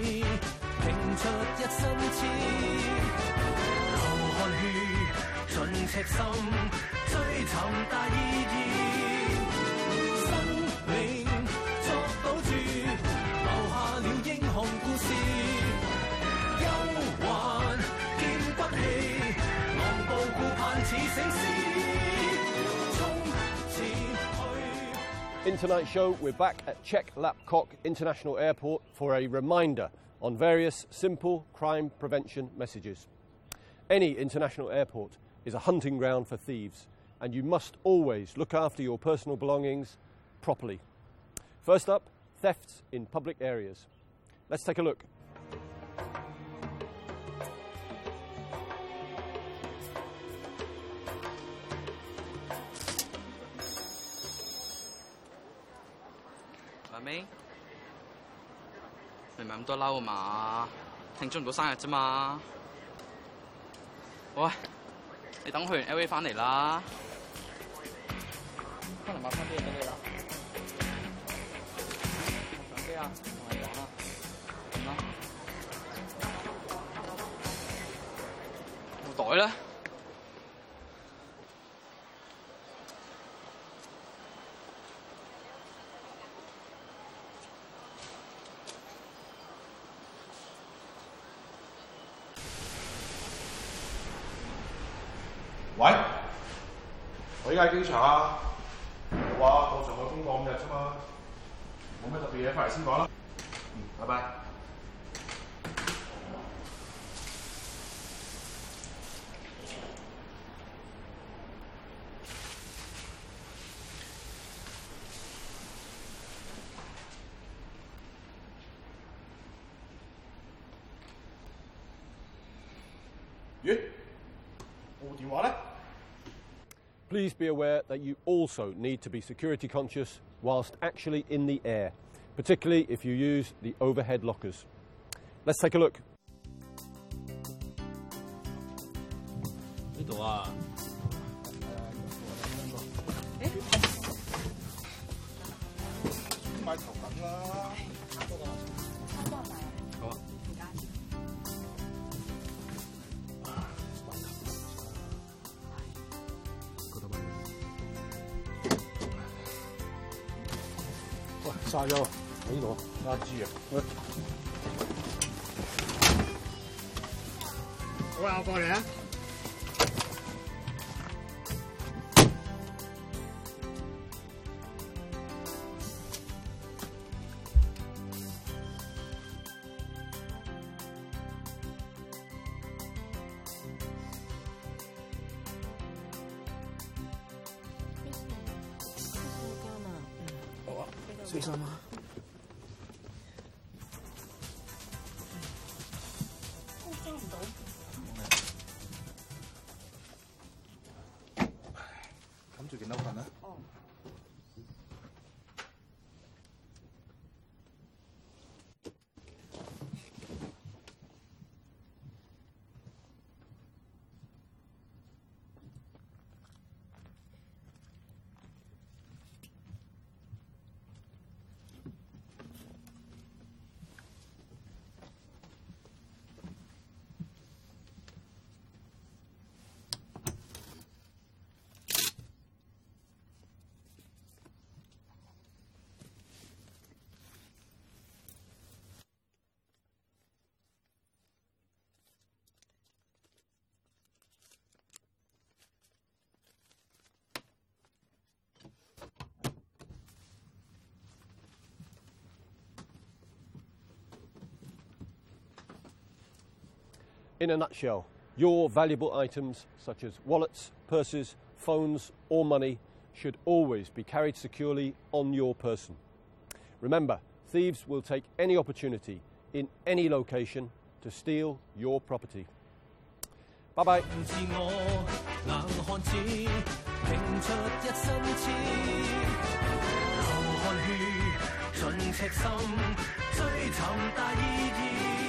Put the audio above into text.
拼出一身痴，流汗血，尽赤心。In tonight's show, we're back at Czech Lapcock International Airport for a reminder on various simple crime prevention messages. Any international airport is a hunting ground for thieves, and you must always look after your personal belongings properly. First up, thefts in public areas. Let's take a look 阿妹，唔係咁多嬲啊嘛，慶祝唔到生日咋嘛？喂，你等佢完 L V 翻嚟啦，可能買翻啲嘢俾你啦。我手機啊，同你講啦，點啦？袋咧？喂，我依家喺機場啊，我話過上個工過五日啫嘛，冇咩特別嘢，翻嚟先講啦。嗯，拜拜。咦，部電話咧？Please be aware that you also need to be security conscious whilst actually in the air, particularly if you use the overhead lockers. Let's take a look. 沙腰，走一走，拉鸡喂，我还要做咩？吗？收唔到。咁做嘅難度 In a nutshell, your valuable items such as wallets, purses, phones, or money should always be carried securely on your person. Remember, thieves will take any opportunity in any location to steal your property. Bye bye.